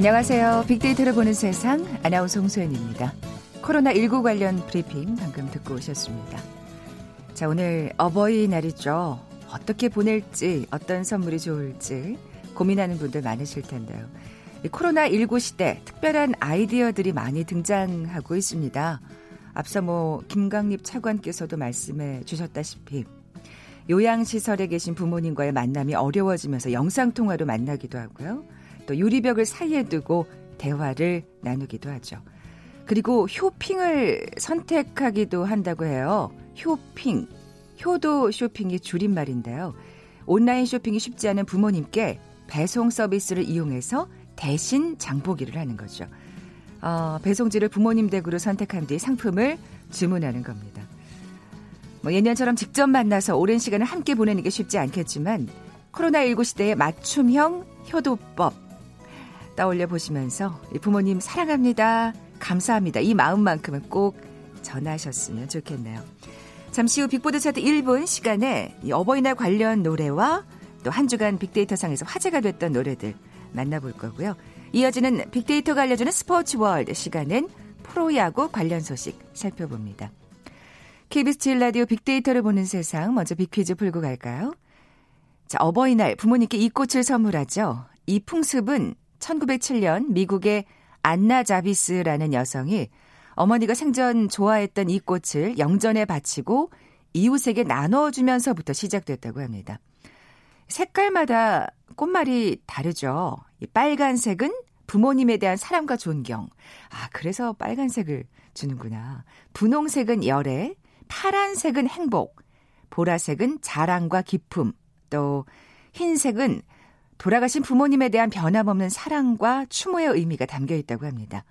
안녕하세요. 빅데이터를 보는 세상 아나운서 홍소연입니다. 코로나19 관련 브리핑 방금 듣고 오셨습니다. 자, 오늘 어버이날이죠. 어떻게 보낼지, 어떤 선물이 좋을지 고민하는 분들 많으실 텐데요. 코로나19 시대 특별한 아이디어들이 많이 등장하고 있습니다. 앞서 뭐 김강립 차관께서도 말씀해 주셨다시피 요양시설에 계신 부모님과의 만남이 어려워지면서 영상통화로 만나기도 하고요. 또 유리벽을 사이에 두고 대화를 나누기도 하죠. 그리고 효핑을 선택하기도 한다고 해요. 효핑. 효도 쇼핑이 줄임말인데요. 온라인 쇼핑이 쉽지 않은 부모님께 배송 서비스를 이용해서 대신 장보기를 하는 거죠. 어, 배송지를 부모님 댁으로 선택한 뒤 상품을 주문하는 겁니다. 뭐 예년처럼 직접 만나서 오랜 시간을 함께 보내는 게 쉽지 않겠지만 코로나19 시대의 맞춤형 효도법 떠올려 보시면서 부모님 사랑합니다. 감사합니다. 이 마음만큼은 꼭 전하셨으면 좋겠네요. 잠시 후 빅보드 차트 1분 시간에 어버이날 관련 노래와 또 한 주간 빅데이터상에서 화제가 됐던 노래들 만나볼 거고요. 이어지는 빅데이터가 알려주는 스포츠 월드 시간은 프로야구 관련 소식 살펴봅니다. KBS 7라디오 빅데이터를 보는 세상 먼저 빅퀴즈 풀고 갈까요? 자, 어버이날 부모님께 이 꽃을 선물하죠. 이 풍습은 1907년 미국의 안나 자비스라는 여성이 어머니가 생전 좋아했던 이 꽃을 영전에 바치고 이웃에게 나눠주면서부터 시작됐다고 합니다. 색깔마다 꽃말이 다르죠. 이 빨간색은 부모님에 대한 사랑과 존경. 아, 그래서 빨간색을 주는구나. 분홍색은 열애, 파란색은 행복, 보라색은 자랑과 기쁨, 또 흰색은 돌아가신 부모님에 대한 변함없는 사랑과 추모의 의미가 담겨 있다고 합니다.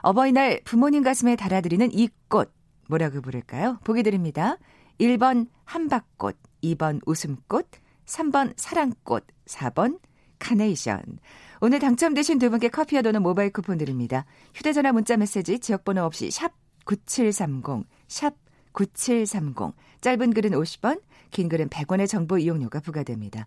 어버이날 부모님 가슴에 달아드리는 이 꽃, 뭐라고 부를까요? 보기 드립니다. 1번 한박꽃, 2번 웃음꽃, 3번 사랑꽃, 4번 카네이션. 오늘 당첨되신 두 분께 커피와 도는 모바일 쿠폰 드립니다. 휴대전화 문자 메시지 지역번호 없이 샵 9730, 샵 9730. 짧은 글은 50원, 긴 글은 100원의 정보 이용료가 부과됩니다.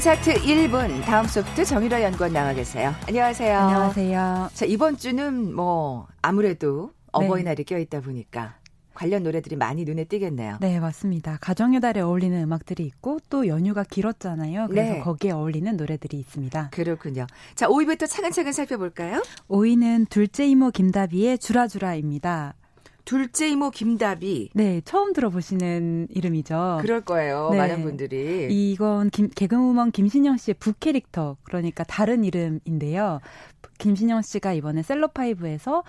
차트 1분 다음 소프트 정일화 연구원 나와 계세요. 안녕하세요. 안녕하세요. 자 이번 주는 뭐 아무래도 어버이날이 네. 껴있다 보니까 관련 노래들이 많이 눈에 띄겠네요. 네, 맞습니다. 가정의 달에 어울리는 음악들이 있고 또 연휴가 길었잖아요. 그래서 네. 거기에 어울리는 노래들이 있습니다. 그렇군요. 자, 5위부터 차근차근 살펴볼까요? 5위는 둘째 이모 김다비의 주라주라입니다. 둘째 이모 김다비. 네, 처음 들어보시는 이름이죠. 그럴 거예요. 네. 많은 분들이. 이건 김, 개그우먼 김신영 씨의 부캐릭터, 그러니까 다른 이름인데요. 김신영 씨가 이번에 셀럽파이브에서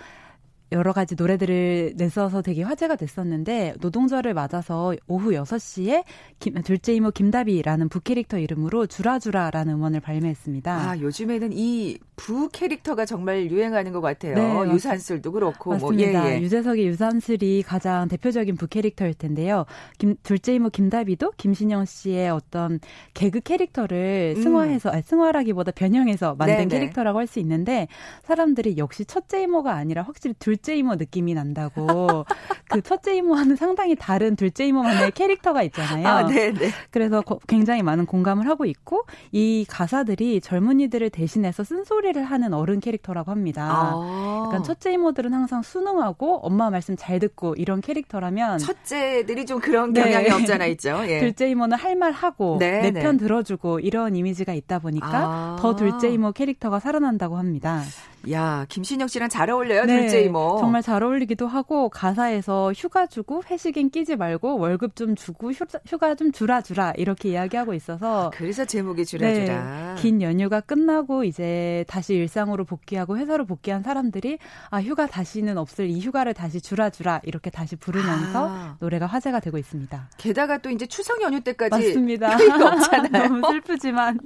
여러 가지 노래들을 내서서 되게 화제가 됐었는데 노동절을 맞아서 오후 6시에 김, 둘째 이모 김다비라는 부캐릭터 이름으로 주라주라라는 음원을 발매했습니다. 아, 요즘에는 이 부캐릭터가 정말 유행하는 것 같아요. 네, 유산슬도 그렇고 뭐, 맞습니다. 뭐 예, 예. 유재석의 유산슬이 가장 대표적인 부캐릭터일 텐데요. 김, 둘째 이모 김다비도 김신영 씨의 어떤 개그 캐릭터를 음. 승화해서 아니, 승화라기보다 변형해서 만든 네네. 캐릭터라고 할 수 있는데 사람들이 역시 첫째 이모가 아니라 확실히 둘 둘째 이모 느낌이 난다고. 그 첫째 이모와는 상당히 다른 둘째 이모만의 캐릭터가 있잖아요. 아, 네, 네. 그래서 고, 굉장히 많은 공감을 하고 있고 이 가사들이 젊은이들을 대신해서 쓴소리를 하는 어른 캐릭터라고 합니다. 아. 그러니까 첫째 이모들은 항상 순응하고 엄마 말씀 잘 듣고 이런 캐릭터라면 첫째들이 좀 그런 경향이 네. 없잖아 있죠. 예. 둘째 이모는 할 말 하고 네, 내편 네. 들어주고 이런 이미지가 있다 보니까 아. 더 둘째 이모 캐릭터가 살아난다고 합니다. 야, 김신영 씨랑 잘 어울려요, 네, 둘째 이모. 정말 잘 어울리기도 하고 가사에서 휴가 주고 회식엔 끼지 말고 월급 좀 주고 휴, 휴가 좀 주라 주라 이렇게 이야기하고 있어서 아, 그래서 제목이 주라 주라. 네, 긴 연휴가 끝나고 이제 다시 일상으로 복귀하고 회사로 복귀한 사람들이 아, 휴가 다시는 없을 이 휴가를 다시 주라 주라 이렇게 다시 부르면서 아. 노래가 화제가 되고 있습니다. 게다가 또 이제 추석 연휴 때까지 맞습니다. 없잖아요. 너무 슬프지만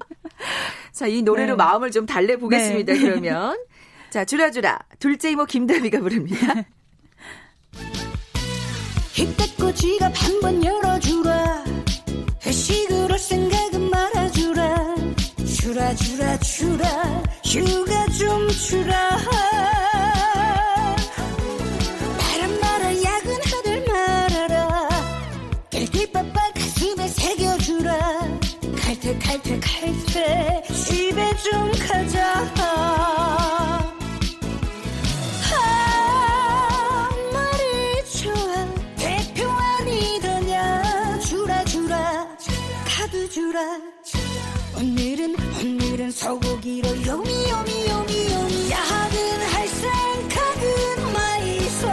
자, 이 노래로 네. 마음을 좀 달래 보겠습니다. 네. 그러면 자, 주라주라. 둘째 이모 김다비가 부릅니다. 힘 뺏고 지갑 한 번 열어주라. 회식으로 생각은 말아주라. 주라, 주라, 주라. 휴가 좀 주라. 바람 말아, 야근하들 집에 좀 가자. 주라 오늘은 오늘은 소고기로 요미 요미 요미 요미 야근 할 생각은 마이소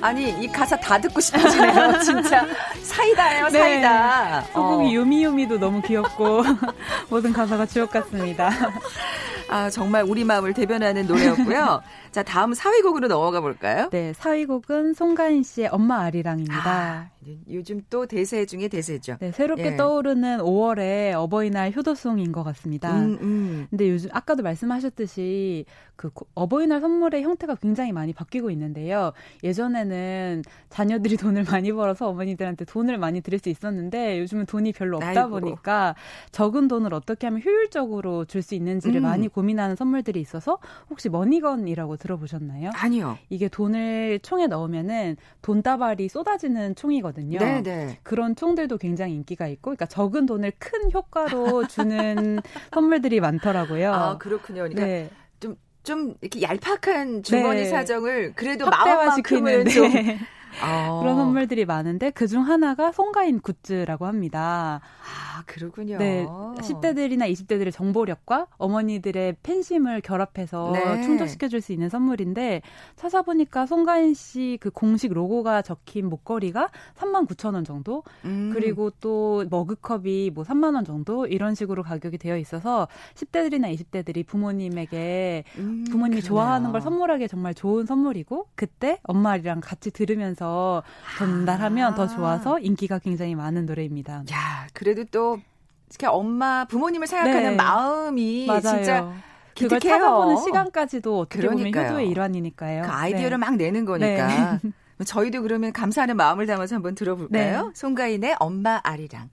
아니 이 가사 다 듣고 싶어지네요 진짜 사이다예요 네. 사이다 네. 소고기 어. 요미 요미도 너무 귀엽고 모든 가사가 주옥 같습니다 아, 정말 우리 마음을 대변하는 노래였고요. 자, 다음 4위곡으로 넘어가 볼까요? 네, 4위곡은 송가인 씨의 엄마 아리랑입니다. 아, 요즘 또 대세 중에 대세죠. 네, 새롭게 예. 떠오르는 5월의 어버이날 효도송인 것 같습니다. 음, 음. 근데 요즘 아까도 말씀하셨듯이 그 어버이날 선물의 형태가 굉장히 많이 바뀌고 있는데요. 예전에는 자녀들이 돈을 많이 벌어서 어머니들한테 돈을 많이 드릴 수 있었는데 요즘은 돈이 별로 없다 아이고. 보니까 적은 돈을 어떻게 하면 효율적으로 줄 수 있는지를 음. 많이 고 민하는 선물들이 있어서 혹시 머니건이라고 들어보셨나요? 아니요. 이게 돈을 총에 넣으면은 돈다발이 쏟아지는 총이거든요. 네네. 네. 그런 총들도 굉장히 인기가 있고, 그러니까 적은 돈을 큰 효과로 주는 선물들이 많더라고요. 아 그렇군요. 그러니까 네. 좀, 좀 이렇게 얄팍한 주머니 네. 사정을 그래도 마음만큼은 좀 네. 어. 그런 선물들이 많은데 그중 하나가 송가인 굿즈라고 합니다. 아, 그렇군요. 네. 10대들이나 20대들의 정보력과 어머니들의 팬심을 결합해서 네. 충족시켜 줄 수 있는 선물인데 찾아보니까 송가인 씨 그 공식 로고가 적힌 목걸이가 3만 9천 원 정도 음. 그리고 또 머그컵이 뭐 3만 원 정도 이런 식으로 가격이 되어 있어서 10대들이나 20대들이 부모님에게 음, 부모님이 그러네요. 좋아하는 걸 선물하기에 정말 좋은 선물이고 그때 엄마랑 같이 들으면서 전달하면 아. 더 좋아서 인기가 굉장히 많은 노래입니다. 야, 그래도 또 특히 엄마 부모님을 생각하는 네. 마음이 맞아요. 진짜 그걸 찾아보는 시간까지도 어떻게 그러니까요. 보면 효도의 일환이니까요. 그 아이디어를 네. 막 내는 거니까. 네. 저희도 그러면 감사하는 마음을 담아서 한번 들어볼까요? 네. 송가인의 엄마 아리랑.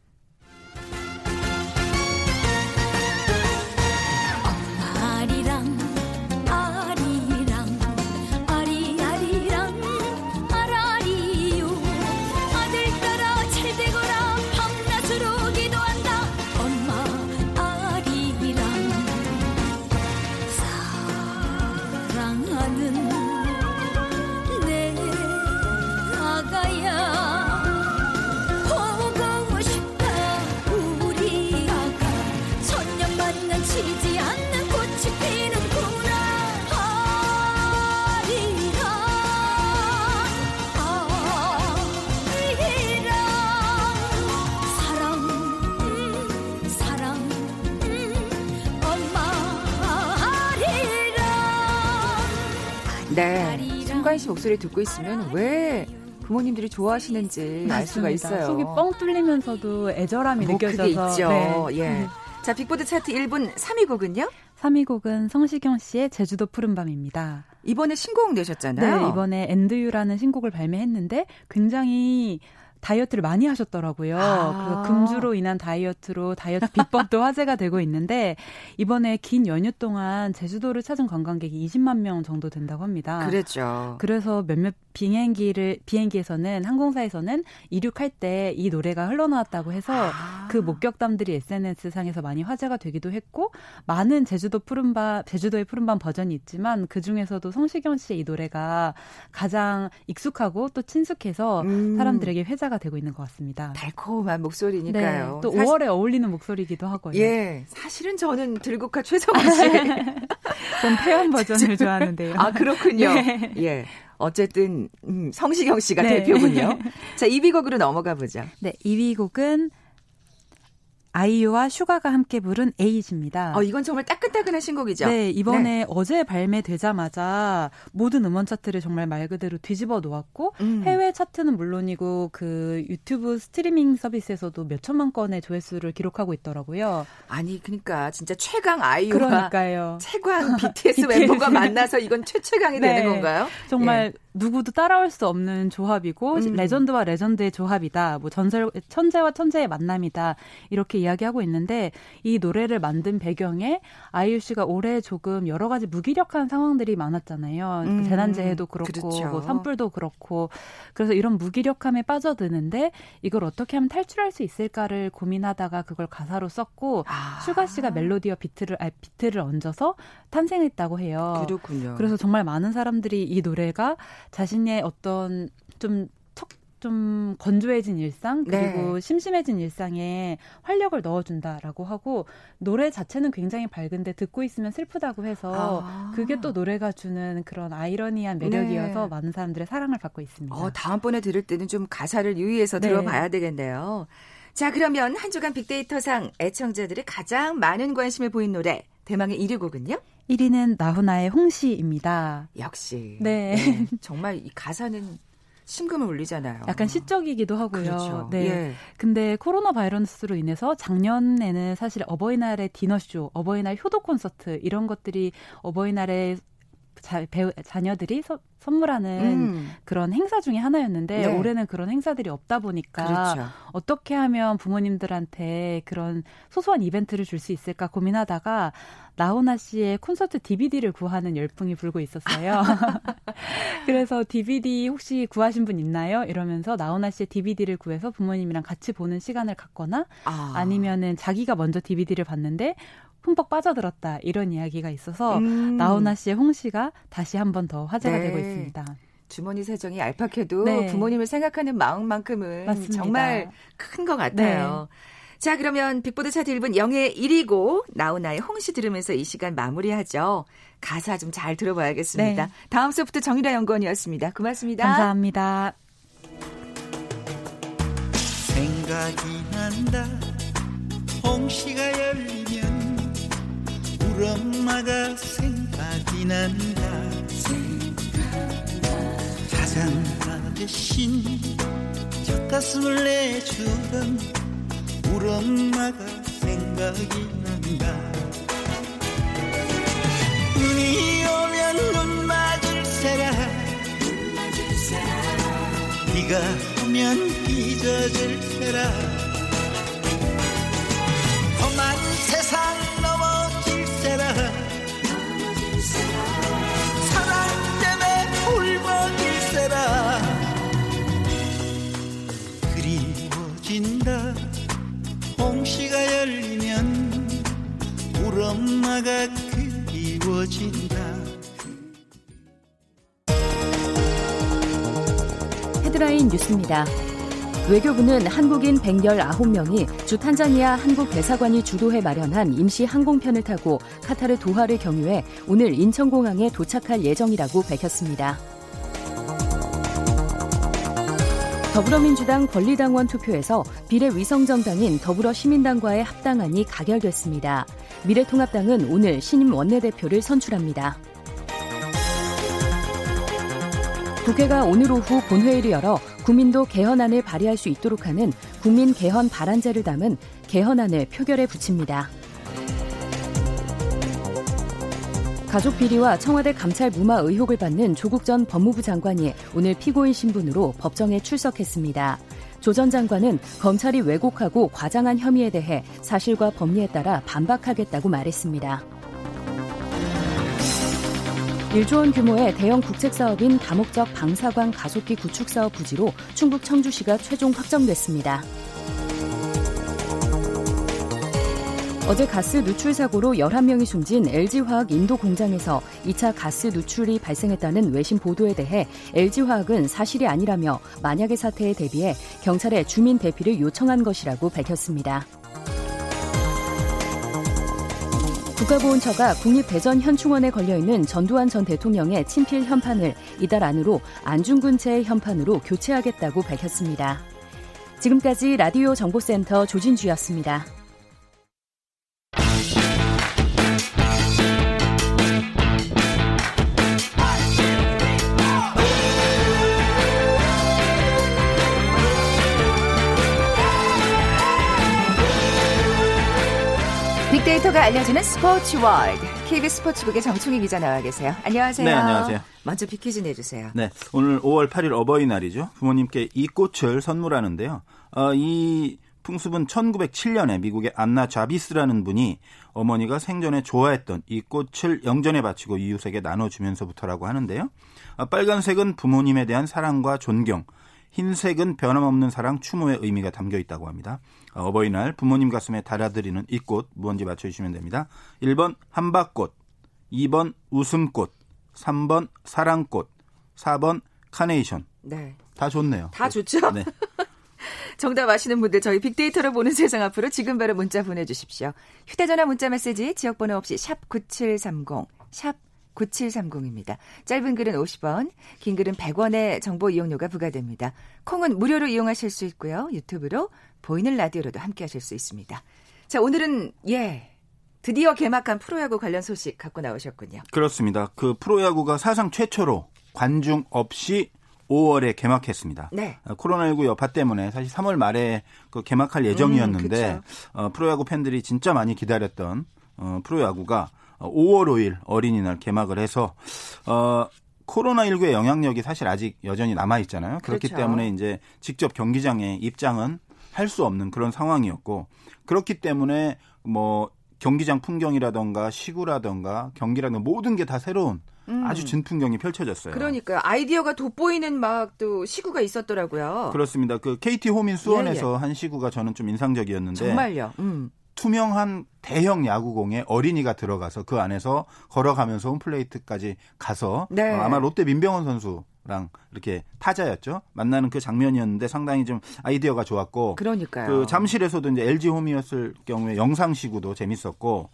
송가인 씨 목소리 듣고 있으면 왜 부모님들이 좋아하시는지. 알 수가 있어요. 속이 뻥 뚫리면서도 애절함이 뭐 느껴져서. 그게 있죠. 네. 예. 음. 자, 빅보드 차트 1분 3위 곡은요? 3위 곡은 성시경 씨의 제주도 푸른 밤입니다. 이번에 신곡 내셨잖아요. 네, 이번에 And we go라는 신곡을 발매했는데 굉장히 다이어트를 많이 하셨더라고요. 아. 그래서 금주로 인한 다이어트로 다이어트 비법도 화제가 되고 있는데 이번에 긴 연휴 동안 제주도를 찾은 관광객이 20만 명 정도 된다고 합니다. 그랬죠. 그래서 몇몇 비행기를 비행기에서는 항공사에서는 이륙할 때 이 노래가 흘러나왔다고 해서 아. 그 목격담들이 SNS 상에서 많이 화제가 되기도 했고 많은 제주도 푸른밤 제주도의 푸른밤 버전이 있지만 그 중에서도 성시경 씨의 이 노래가 가장 익숙하고 또 친숙해서 음. 사람들에게 회자가 되고 있는 것 같습니다. 달콤한 목소리니까요. 네, 또 사실, 5월에 어울리는 목소리이기도 하고요. 예, 사실은 저는 들국화 최성훈 씨. 전 태연 버전을 좋아하는데요. 아 그렇군요. 네. 예. 어쨌든 음, 성시경 씨가 네. 대표군요. 자, 2위 곡으로 넘어가 보죠. 네, 2위 곡은 아이유와 슈가가 함께 부른 에잇입니다. 어, 이건 정말 따끈따끈한 신곡이죠. 네, 이번에 네. 어제 발매되자마자 모든 음원 차트를 정말 말 그대로 뒤집어 놓았고 음. 해외 차트는 물론이고 그 유튜브 스트리밍 서비스에서도 몇 천만 건의 조회수를 기록하고 있더라고요. 아니, 그러니까 진짜 최강 아이유와 그러니까요. 최강 BTS 멤버가 만나서 이건 최최강이 네. 되는 건가요? 정말 예. 누구도 따라올 수 없는 조합이고 음. 레전드와 레전드의 조합이다. 뭐 전설 천재와 천재의 만남이다. 이렇게 이야기하고 있는데 이 노래를 만든 배경에 아이유 씨가 올해 조금 여러 가지 무기력한 상황들이 많았잖아요. 그 음. 재난재해도 그렇고 그렇죠. 뭐 산불도 그렇고 그래서 이런 무기력함에 빠져드는데 이걸 어떻게 하면 탈출할 수 있을까를 고민하다가 그걸 가사로 썼고 아. 슈가 씨가 멜로디와 비트를 아, 비트를 얹어서 탄생했다고 해요. 그렇군요. 그래서 정말 많은 사람들이 이 노래가 자신의 어떤 좀좀 건조해진 일상 그리고 네. 심심해진 일상에 활력을 넣어준다라고 하고 노래 자체는 굉장히 밝은데 듣고 있으면 슬프다고 해서 아. 그게 또 노래가 주는 그런 아이러니한 매력이어서 네. 많은 사람들의 사랑을 받고 있습니다. 어, 다음번에 들을 때는 좀 가사를 유의해서 네. 들어봐야 되겠네요. 자 그러면 한 주간 빅데이터상 애청자들이 가장 많은 관심을 보인 노래 대망의 1위 곡은요? 1위는 나훈아의 홍시입니다. 역시. 네. 네. 정말 이 가사는 심금을 울리잖아요. 약간 시적이기도 하고요. 그렇죠. 네. 예. 근데 코로나 바이러스로 인해서 작년에는 사실 어버이날의 디너쇼, 어버이날 효도 콘서트 이런 것들이 어버이날에 자, 배우, 자녀들이 서, 선물하는 음. 그런 행사 중에 하나였는데 네. 올해는 그런 행사들이 없다 보니까 그렇죠. 어떻게 하면 부모님들한테 그런 소소한 이벤트를 줄 수 있을까 고민하다가 나훈아 씨의 콘서트 DVD를 구하는 열풍이 불고 있었어요. 그래서 DVD 혹시 구하신 분 있나요? 이러면서 나훈아 씨의 DVD를 구해서 부모님이랑 같이 보는 시간을 갖거나 아. 아니면은 자기가 먼저 DVD를 봤는데 흠뻑 빠져들었다 이런 이야기가 있어서 음. 나훈아 씨의 홍시가 다시 한 번 더 화제가 네. 되고 있습니다. 주머니 사정이 얄팍해도 네. 부모님을 생각하는 마음만큼은 맞습니다. 정말 큰 것 같아요. 네. 자, 그러면 빅보드 차트 1분 영예 1위고 나훈아의 홍시 들으면서 이 시간 마무리하죠. 가사 좀 잘 들어봐야겠습니다. 네. 다음 소프트 정일아 연구원이었습니다. 고맙습니다. 감사합니다. 생각이 난다. 홍시가 열리면 울 엄마가 생각이 난다. 자장가 대신 젖가슴을 내주던 울 엄마가 생각이 난다. 눈이 오면 눈 맞을 세라. 비가 오면 빚어질 세라. 험한 세상 엄마가 그리워진다 헤드라인 뉴스입니다. 외교부는 한국인 119명이 주 탄자니아 한국 대사관이 주도해 마련한 임시 항공편을 타고 카타르 도하를 경유해 오늘 인천공항에 도착할 예정이라고 밝혔습니다. 더불어민주당 권리당원 투표에서 비례 위성정당인 더불어시민당과의 합당안이 가결됐습니다. 미래통합당은 오늘 신임 원내대표를 선출합니다. 국회가 오늘 오후 본회의를 열어 국민도 개헌안을 발의할 수 있도록 하는 국민 개헌 발안제를 담은 개헌안을 표결에 붙입니다. 가족 비리와 청와대 감찰 무마 의혹을 받는 조국 전 법무부 장관이 오늘 피고인 신분으로 법정에 출석했습니다. 조 전 장관은 검찰이 왜곡하고 과장한 혐의에 대해 사실과 법리에 따라 반박하겠다고 말했습니다. 1조 원 규모의 대형 국책 사업인 다목적 방사광 가속기 구축 사업 부지로 충북 청주시가 최종 확정됐습니다. 어제 가스 누출 사고로 11명이 숨진 LG화학 인도 공장에서 2차 가스 누출이 발생했다는 외신 보도에 대해 LG화학은 사실이 아니라며 만약의 사태에 대비해 경찰에 주민 대피를 요청한 것이라고 밝혔습니다. 국가보훈처가 국립대전현충원에 걸려있는 전두환 전 대통령의 친필 현판을 이달 안으로 안중근체의 현판으로 교체하겠다고 밝혔습니다. 지금까지 라디오 정보센터 조진주였습니다. 빅데이터가 알려주는 스포츠 월드. KBS 스포츠국의 정충희 기자 나와 계세요. 안녕하세요. 네, 안녕하세요. 먼저 빅퀴즈 내주세요. 네, 오늘 5월 8일 어버이날이죠. 부모님께 이 꽃을 선물하는데요. 어, 이 풍습은 1907년에 미국의 안나 자비스라는 분이 어머니가 생전에 좋아했던 이 꽃을 영전에 바치고 이웃에게 나눠주면서부터라고 하는데요. 어, 빨간색은 부모님에 대한 사랑과 존경, 흰색은 변함없는 사랑, 추모의 의미가 담겨 있다고 합니다. 어, 어버이날 부모님 가슴에 달아드리는 이꽃 뭔지 맞춰주시면 됩니다. 1번 한박꽃, 2번 웃음꽃, 3번 사랑꽃, 4번 카네이션. 네. 다 좋네요. 다 좋죠? 네. 정답 아시는 분들 저희 빅데이터로 보는 세상 앞으로 지금 바로 문자 보내주십시오. 휴대전화 문자 메시지 지역번호 없이 샵 9730, 샵 9730입니다. 짧은 글은 50원, 긴 글은 100원의 정보 이용료가 부과됩니다. 콩은 무료로 이용하실 수 있고요. 유튜브로 보이는 라디오로도 함께 하실 수 있습니다. 자, 오늘은 예. 드디어 개막한 프로야구 관련 소식 갖고 나오셨군요. 그렇습니다. 그 프로야구가 사상 최초로 관중 없이 5월에 개막했습니다. 네. 어, 코로나19 여파 때문에 사실 3월 말에 그 개막할 예정이었는데 음, 어, 프로야구 팬들이 진짜 많이 기다렸던 어, 프로야구가 5월 5일 어린이날 개막을 해서 어, 코로나19의 영향력이 사실 아직 여전히 남아 있잖아요. 그렇기 그렇죠. 때문에 이제 직접 경기장에 입장은 할 수 없는 그런 상황이었고 그렇기 때문에 뭐 경기장 풍경이라던가 시구라던가 경기라든가 모든 게 다 새로운 아주 진풍경이 펼쳐졌어요. 음. 그러니까요. 아이디어가 돋보이는 막 또 시구가 있었더라고요. 그렇습니다. 그 KT 홈인 수원에서 한 시구가 저는 좀 인상적이었는데 예, 정말요. 음. 투명한 대형 야구공에 어린이가 들어가서 그 안에서 걸어가면서 홈플레이트까지 가서 네. 어, 아마 롯데 민병헌 선수 랑 이렇게 타자였죠. 만나는 그 장면이었는데 상당히 좀 아이디어가 좋았고 그러니까요. 그 잠실에서도 이제 LG 홈이었을 경우에 영상 시구도 재밌었고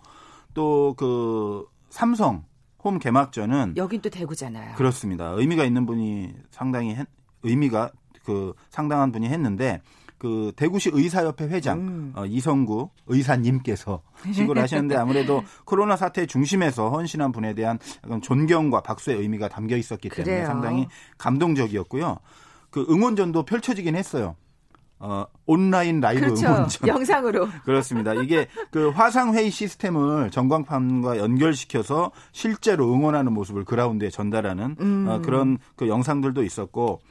또 그 삼성 홈 개막전은 여긴 또 대구잖아요. 그렇습니다. 의미가 있는 분이 상당히 했- 의미가 그 상당한 분이 했는데 그 대구시 의사협회 회장 음. 어, 이성구 의사님께서 시구를 하시는데 아무래도 코로나 사태 중심에서 헌신한 분에 대한 약간 존경과 박수의 의미가 담겨 있었기 때문에 그래요. 상당히 감동적이었고요. 그 응원전도 펼쳐지긴 했어요. 어, 온라인 라이브 그렇죠. 응원전. 영상으로. 그렇습니다. 이게 그 화상 회의 시스템을 전광판과 연결시켜서 실제로 응원하는 모습을 그라운드에 전달하는 음. 어, 그런 그 영상들도 있었고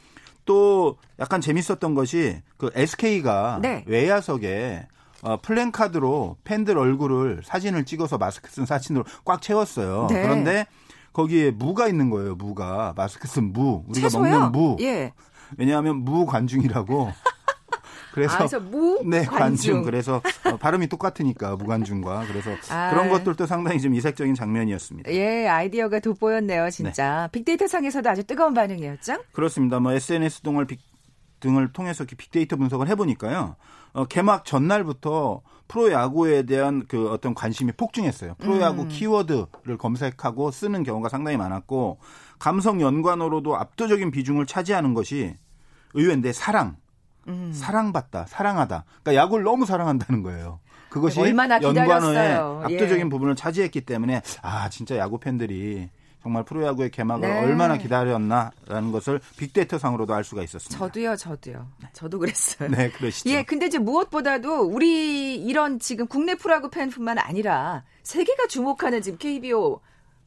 또 약간 재밌었던 것이 그 SK가 네. 외야석에 어, 플랜카드로 팬들 얼굴을 사진을 찍어서 마스크 쓴 사진으로 꽉 채웠어요. 네. 그런데 거기에 무가 있는 거예요. 무가 마스크 쓴 무. 우리가 채소요? 먹는 무. 예. 왜냐하면 무관중이라고. 그래서 아, 그래서 무 네, 관중. 관중. 그래서 어, 발음이 똑같으니까 무관중과 그래서 아. 그런 것들도 상당히 좀 이색적인 장면이었습니다. 예, 아이디어가 돋보였네요, 진짜. 빅데이터 상에서도 아주 뜨거운 반응이었죠? 그렇습니다. 뭐 SNS 등을 빅- 등을 통해서 빅데이터 분석을 해보니까요. 어, 개막 전날부터 프로야구에 대한 그 어떤 관심이 폭증했어요. 프로야구 음. 키워드를 검색하고 쓰는 경우가 상당히 많았고 감성 연관어로도 압도적인 비중을 차지하는 것이 의외인데 사랑. 음. 사랑받다, 사랑하다. 그러니까 야구를 너무 사랑한다는 거예요. 그것이 얼마나 연관어의 기다렸어요. 압도적인 예. 부분을 차지했기 때문에 아 진짜 야구 팬들이 정말 프로야구의 개막을 네. 얼마나 기다렸나라는 것을 빅데이터 상으로도 알 수가 있었습니다. 저도요, 저도요. 저도 그랬어요. 네, 그러시죠. 예, 근데 이제 무엇보다도 우리 이런 지금 국내 프로야구 팬뿐만 아니라 세계가 주목하는 지금 KBO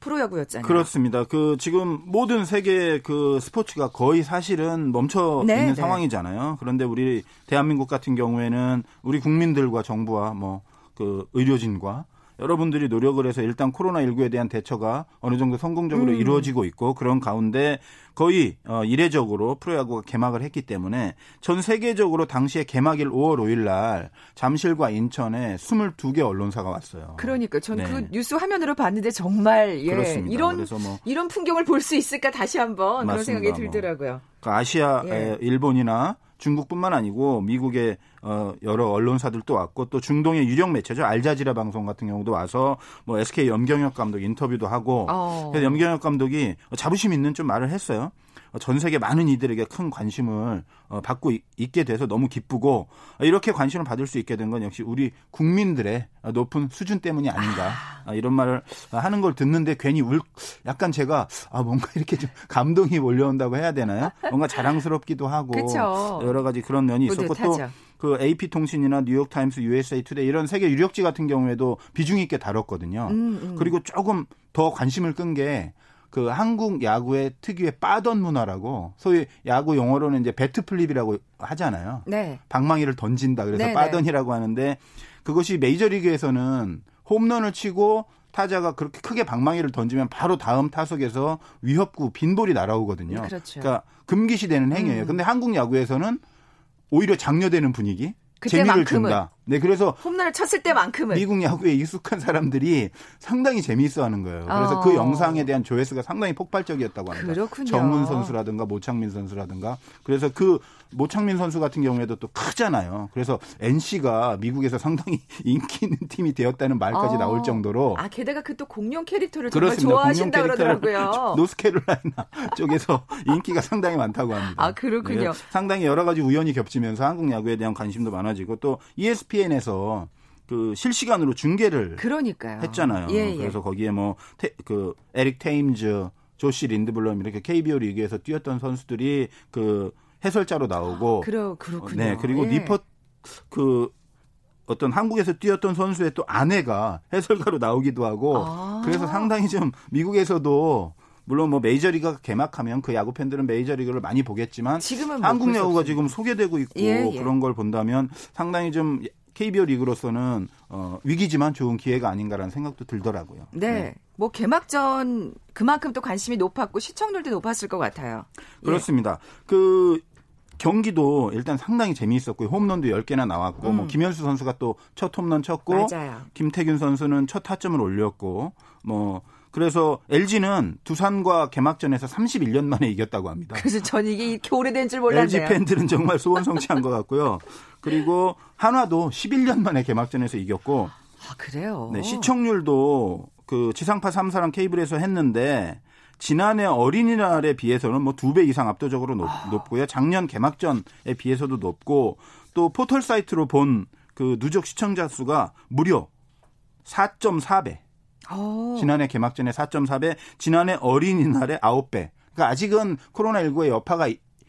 프로야구였잖아요. 그렇습니다. 그 지금 모든 세계 그 스포츠가 거의 사실은 멈춰 네, 있는 네. 상황이잖아요. 그런데 우리 대한민국 같은 경우에는 우리 국민들과 정부와 뭐 그 의료진과 여러분들이 노력을 해서 일단 코로나19에 대한 대처가 어느 정도 성공적으로 음. 이루어지고 있고 그런 가운데 거의 어, 이례적으로 프로야구가 개막을 했기 때문에 전 세계적으로 당시에 개막일 5월 5일 날 잠실과 인천에 22개 언론사가 왔어요. 그러니까 전그 네. 뉴스 화면으로 봤는데 정말 예, 그렇습니다. 이런 뭐 이런 풍경을 볼 수 있을까 다시 한번 그런 맞습니다. 생각이 뭐. 들더라고요. 그 아시아, 예. 에, 일본이나 중국뿐만 아니고 미국의 어, 여러 언론사들도 왔고 또 중동의 유력 매체죠 알자지라 방송 같은 경우도 와서 뭐 SK 염경엽 감독 인터뷰도 하고 어. 그래서 염경엽 감독이 자부심 있는 좀 말을 했어요. 전 세계 많은 이들에게 큰 관심을 어, 받고 있게 돼서 너무 기쁘고 이렇게 관심을 받을 수 있게 된 건 역시 우리 국민들의 높은 수준 때문이 아닌가 아. 이런 말을 하는 걸 듣는데 괜히 울 약간 제가 아 뭔가 이렇게 좀 감동이 몰려온다고 해야 되나요? 뭔가 자랑스럽기도 하고 그쵸. 여러 가지 그런 면이 있었고 또그 AP 통신이나 뉴욕 타임스, USA 투데이 이런 세계 유력지 같은 경우에도 비중 있게 다뤘거든요. 음, 음. 그리고 조금 더 관심을 끈게 그 한국 야구의 특유의 빠던 문화라고 소위 야구 용어로는 이제 bat flip이라고 하잖아요. 네. 방망이를 던진다. 그래서 네네. 빠던이라고 하는데 그것이 메이저리그에서는 홈런을 치고 타자가 그렇게 크게 방망이를 던지면 바로 다음 타석에서 위협구 빈볼이 날아오거든요. 그렇죠. 그러니까 금기시되는 행위예요. 음. 근데 한국 야구에서는 오히려 장려되는 분위기. 재미를 준다. 네, 그래서 홈런을 쳤을 때만큼은 미국 야구에 익숙한 사람들이 상당히 재미있어하는 거예요. 그래서 어. 그 영상에 대한 조회수가 상당히 폭발적이었다고 합니다. 그렇군요. 정문 선수라든가 모창민 선수라든가 그래서 그 모창민 선수 같은 경우에도 또 크잖아요. 그래서 NC가 미국에서 상당히 인기 있는 팀이 되었다는 말까지 어. 나올 정도로 아 게다가 그 또 공룡 캐릭터를 정말 좋아하신다 그러더라고요. 노스캐롤라이나 쪽에서 인기가 상당히 많다고 합니다. 아 그렇군요. 네, 상당히 여러 가지 우연이 겹치면서 한국 야구에 대한 관심도 많아지고 또 ESPN 에서 그 실시간으로 중계를 그러니까요. 했잖아요. 예, 예. 그래서 거기에 뭐그 에릭 테임즈, 조시 린드블럼 이렇게 KBO 리그에서 뛰었던 선수들이 그 해설자로 나오고 아, 그러, 그렇군요. 네, 그리고 예. 리퍼 그 어떤 한국에서 뛰었던 선수의 또 아내가 해설가로 나오기도 하고 아. 그래서 상당히 좀 미국에서도 물론 뭐 메이저리그가 개막하면 그 야구 팬들은 메이저리그를 많이 보겠지만 지금은 뭐 한국 야구가 지금 소개되고 있고 예, 예. 그런 걸 본다면 상당히 좀 KBO 리그로서는 어, 위기지만 좋은 기회가 아닌가라는 생각도 들더라고요. 네. 네. 뭐 개막전 그만큼 또 관심이 높았고 시청률도 높았을 것 같아요. 그렇습니다. 예. 그 경기도 일단 상당히 재미있었고 홈런도 10개나 나왔고 뭐 음. 뭐 김현수 선수가 또 첫 홈런 쳤고 맞아요. 김태균 선수는 첫 타점을 올렸고 뭐 그래서 LG는 두산과 개막전에서 31년 만에 이겼다고 합니다. 그래서 전 이게 이렇게 오래된 줄 몰랐네요. LG 팬들은 정말 소원 성취한 것 같고요. 그리고 한화도 11년 만에 개막전에서 이겼고 아, 그래요? 네, 시청률도 그 지상파 3사랑 케이블에서 했는데 지난해 어린이날에 비해서는 뭐 두 배 이상 압도적으로 높, 아. 높고요. 작년 개막전에 비해서도 높고 또 포털 사이트로 본 그 누적 시청자 수가 무려 4.4배. 오. 어. 지난해 개막전에 4.4배, 지난해 어린이날에 9배. 그러니까 아직은 코로나19의 여파가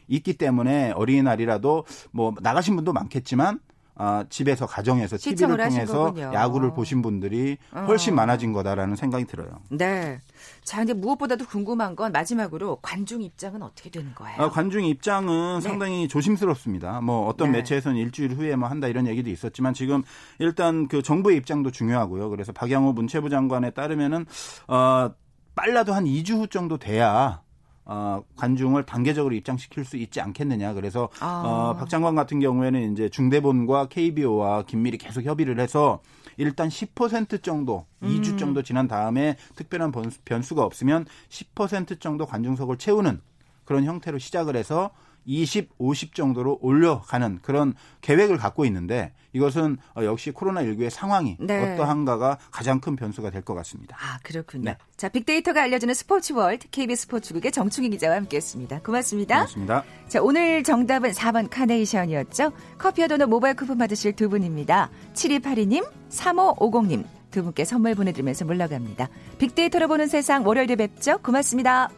있기 때문에 어린이날이라도 뭐 나가신 분도 많겠지만 아, 집에서 가정에서 TV를 통해서 야구를 보신 분들이 훨씬 어. 많아진 거다라는 생각이 들어요. 네. 자, 근데 무엇보다도 궁금한 건 마지막으로 관중 입장은 어떻게 되는 거예요? 아, 관중 입장은 네. 상당히 조심스럽습니다. 뭐 어떤 네. 매체에서는 일주일 후에 뭐 한다 이런 얘기도 있었지만 지금 일단 그 정부의 입장도 중요하고요. 그래서 박양호 문체부 장관에 따르면은 어 빨라도 한 2주 후 정도 돼야 어, 관중을 단계적으로 입장시킬 수 있지 않겠느냐. 그래서 아. 어, 박 장관 같은 경우에는 이제 중대본과 KBO와 긴밀히 계속 협의를 해서 일단 10% 정도, 음. 2주 정도 지난 다음에 특별한 변수가 없으면 10% 정도 관중석을 채우는 그런 형태로 시작을 해서 20, 50 정도로 올려가는 그런 계획을 갖고 있는데 이것은 어, 역시 코로나19의 상황이 네. 어떠한가가 가장 큰 변수가 될 것 같습니다. 아, 그렇군요. 네. 자, 빅데이터가 알려주는 스포츠 월드 KBS 스포츠국의 정충희 기자와 함께했습니다. 고맙습니다. 고맙습니다. 자, 오늘 정답은 4번 카네이션이었죠. 커피와 도넛 모바일 쿠폰 받으실 두 분입니다. 7282님, 3550님 두 분께 선물 보내드리면서 물러갑니다. 빅데이터로 보는 세상 월요일에 뵙죠. 고맙습니다.